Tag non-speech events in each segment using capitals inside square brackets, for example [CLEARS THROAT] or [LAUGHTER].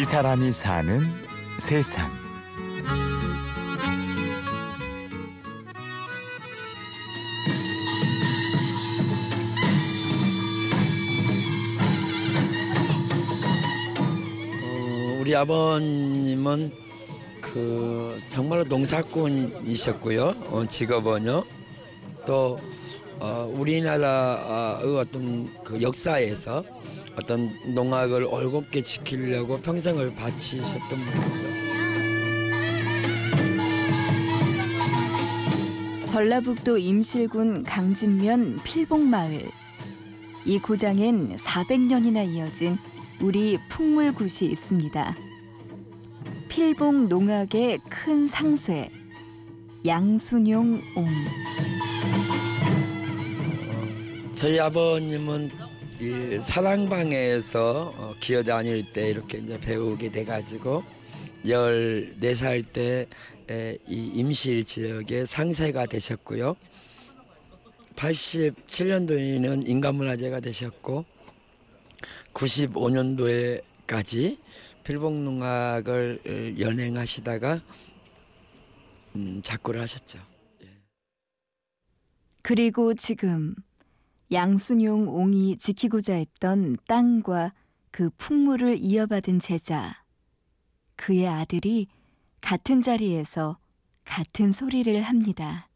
이 사람이 사는 세상. 어, 우리 아버님은 그 정말로 농사꾼이셨고요. 어, 직업은요. 또 어, 우리나라의 어떤 그 역사에서 어떤 농악을 올곧게 지키려고 평생을 바치셨던 분이죠. 전라북도 임실군 강진면 필봉마을. 이 고장엔 400년이나 이어진 우리 풍물굿이 있습니다. 필봉 농악의 큰 상쇠 양순용 옹. 저희 아버님은 이 사랑방에서 어, 기어 다닐 때 이렇게 이제 배우게 돼가지고 14살 때 이 임실 지역의 상세가 되셨고요. 87년도에는 인간문화재가 되셨고 95년도에까지 필봉농악을 연행하시다가 음, 작고를 하셨죠. 그리고 지금 양순용 옹이 지키고자 했던 땅과 그 풍물을 이어받은 제자. 그의 아들이 같은 자리에서 같은 소리를 합니다.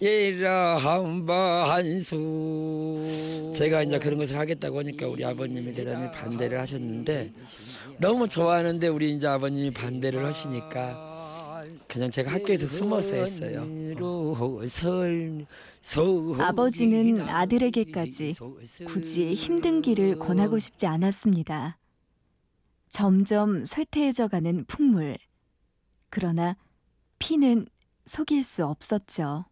예라 한바한수 제가 이제 그런 것을 하겠다고 하니까 우리 아버님이 대단히 반대를 하셨는데 너무 좋아하는데 우리 이제 아버님이 반대를 하시니까 그냥 제가 학교에서 숨어서 했어요. 아버지는 아들에게까지 굳이 힘든 길을 권하고 싶지 않았습니다. 점점 쇠퇴해져가는 풍물. 그러나 피는 속일 수 없었죠.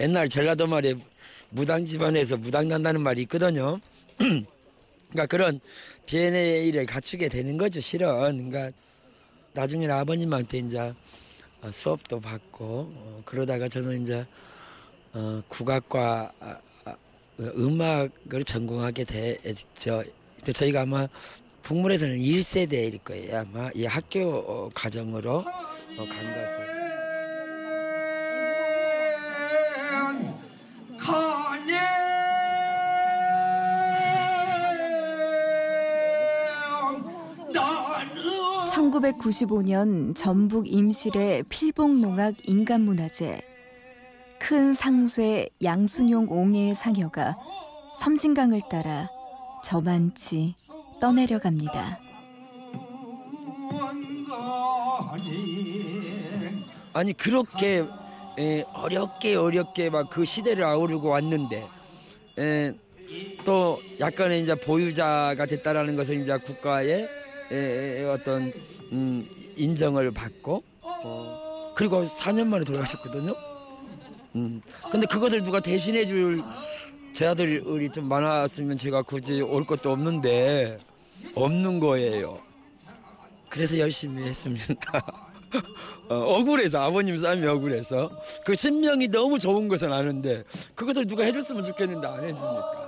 옛날 전라도 말에 무당 집안에서 무당 난다는 말이 있거든요. [CLEARS THROAT] 그러니까 그런 DNA를 갖추게 되는 거죠, 실은. 그러니까 나중에 아버님한테 이제 수업도 받고 어, 그러다가 저는 이제 어, 국악과 아, 아, 음악을 전공하게 됐죠. 저희가 아마 북물에서는 1세대일 거예요. 아마 이 학교 과정으로 어, 간 것을. (1995년) 전북 임실의 필봉농악 인간문화재 큰 상쇠 양순용 옹의 상여가 섬진강을 따라 저만치 떠내려갑니다. 아니 그렇게 에, 어렵게 어렵게 막 그 시대를 아우르고 왔는데 에, 또 약간의 이제 보유자가 됐다라는 것을 이제 국가의 에, 어떤 음, 인정을 받고 어, 그리고 4년 만에 돌아가셨거든요. 음, 근데 그것을 누가 대신해 줄 제 아들이 좀 많았으면 제가 굳이 올 것도 없는데 없는 거예요. 그래서 열심히 했습니다. [LAUGHS] 어, 억울해서 아버님 싸움이 억울해서 그 신명이 너무 좋은 것은 아는데 그것을 누가 해줬으면 좋겠는데 안 해주니까.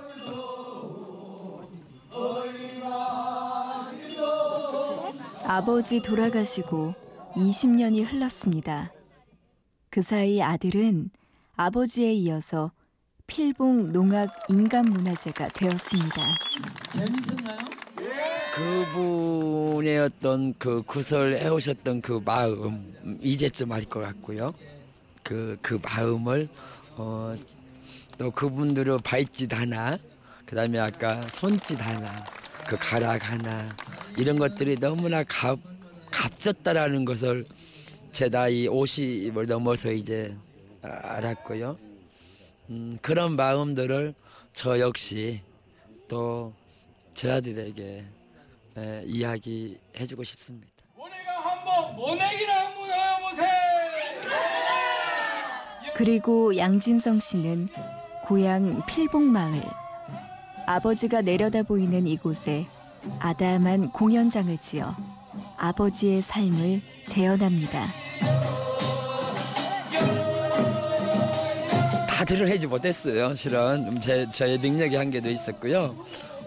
아버지 돌아가시고 20년이 흘렀습니다. 그 사이 아들은 아버지에 이어서 필봉 농악 인간문화재가 되었습니다. 재밌었나요? 그분의 어떤 그 구설 해 오셨던 그 마음 이제쯤 알 것 같고요. 그, 그 마음을 어, 또 그분들의 발짓 하나, 그 다음에 아까 손짓 하나, 그 가락 하나 이런 것들이 너무나 값, 값졌다라는 것을 제 나이 50을 넘어서 이제 알았고요. 음, 그런 마음들을 저 역시 또 제 아들에게 에, 이야기해주고 싶습니다. 모네가 한번 모내기를 한번 해보세요. 그리고 양진성 씨는 고향 필봉마을 아버지가 내려다 보이는 이곳에 아담한 공연장을 지어 아버지의 삶을 재현합니다. 다들을 하지 못했어요. 실은 제 저의 능력의 한계도 있었고요.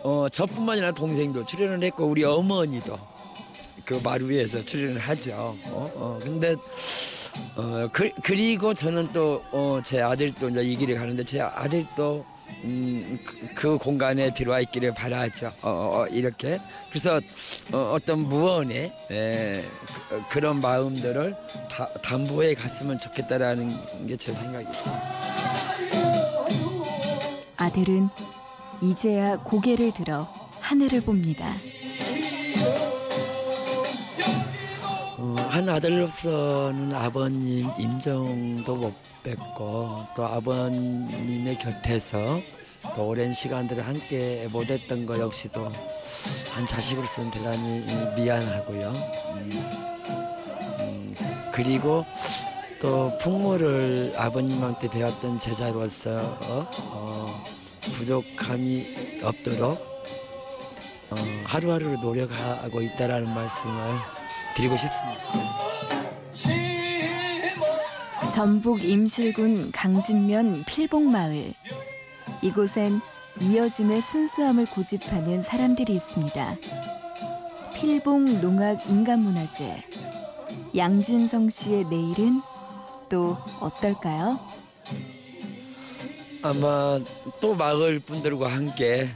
어, 저뿐만 아니라 동생도 출연을 했고 우리 어머니도 그 마루에서 출연을 하죠. 어, 어 근데 어 그, 그리고 저는 또 어, 제 아들도 이제 이 길을 가는데 제 아들도 음, 그, 그 공간에 들어와 있기를 바라죠. 어, 어, 이렇게 그래서 어, 어떤 무언의 에, 그, 그런 마음들을 다, 담보해 갔으면 좋겠다라는 게 제 생각이에요. 아들은 이제야 고개를 들어 하늘을 봅니다. 한 아들로서는 아버님 임종도 못 뵙고 또 아버님의 곁에서 또 오랜 시간들을 함께 못했던 거 역시도 한 자식으로서는 대단히 미안하고요. 음, 음, 그리고 또 풍물을 아버님한테 배웠던 제자로서 어, 부족함이 없도록 어, 하루하루 노력하고 있다라는 말씀을 드리고 싶습니다. 전북 임실군 강진면 필봉마을. 이곳엔 이어짐의 순수함을 고집하는 사람들이 있습니다. 필봉 농악 인간문화재. 양진성 씨의 내일은 또 어떨까요? 아마 또 마을 분들과 함께 에,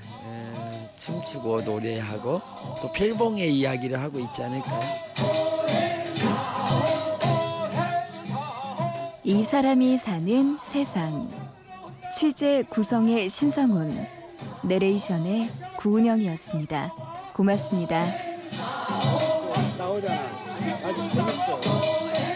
춤추고 노래하고 또 필봉의 이야기를 하고 있지 않을까요? 이 사람이 사는 세상. 취재 구성의 신성훈, 내레이션의 구은영이었습니다. 고맙습니다. 나오잖아. 아주 재밌어.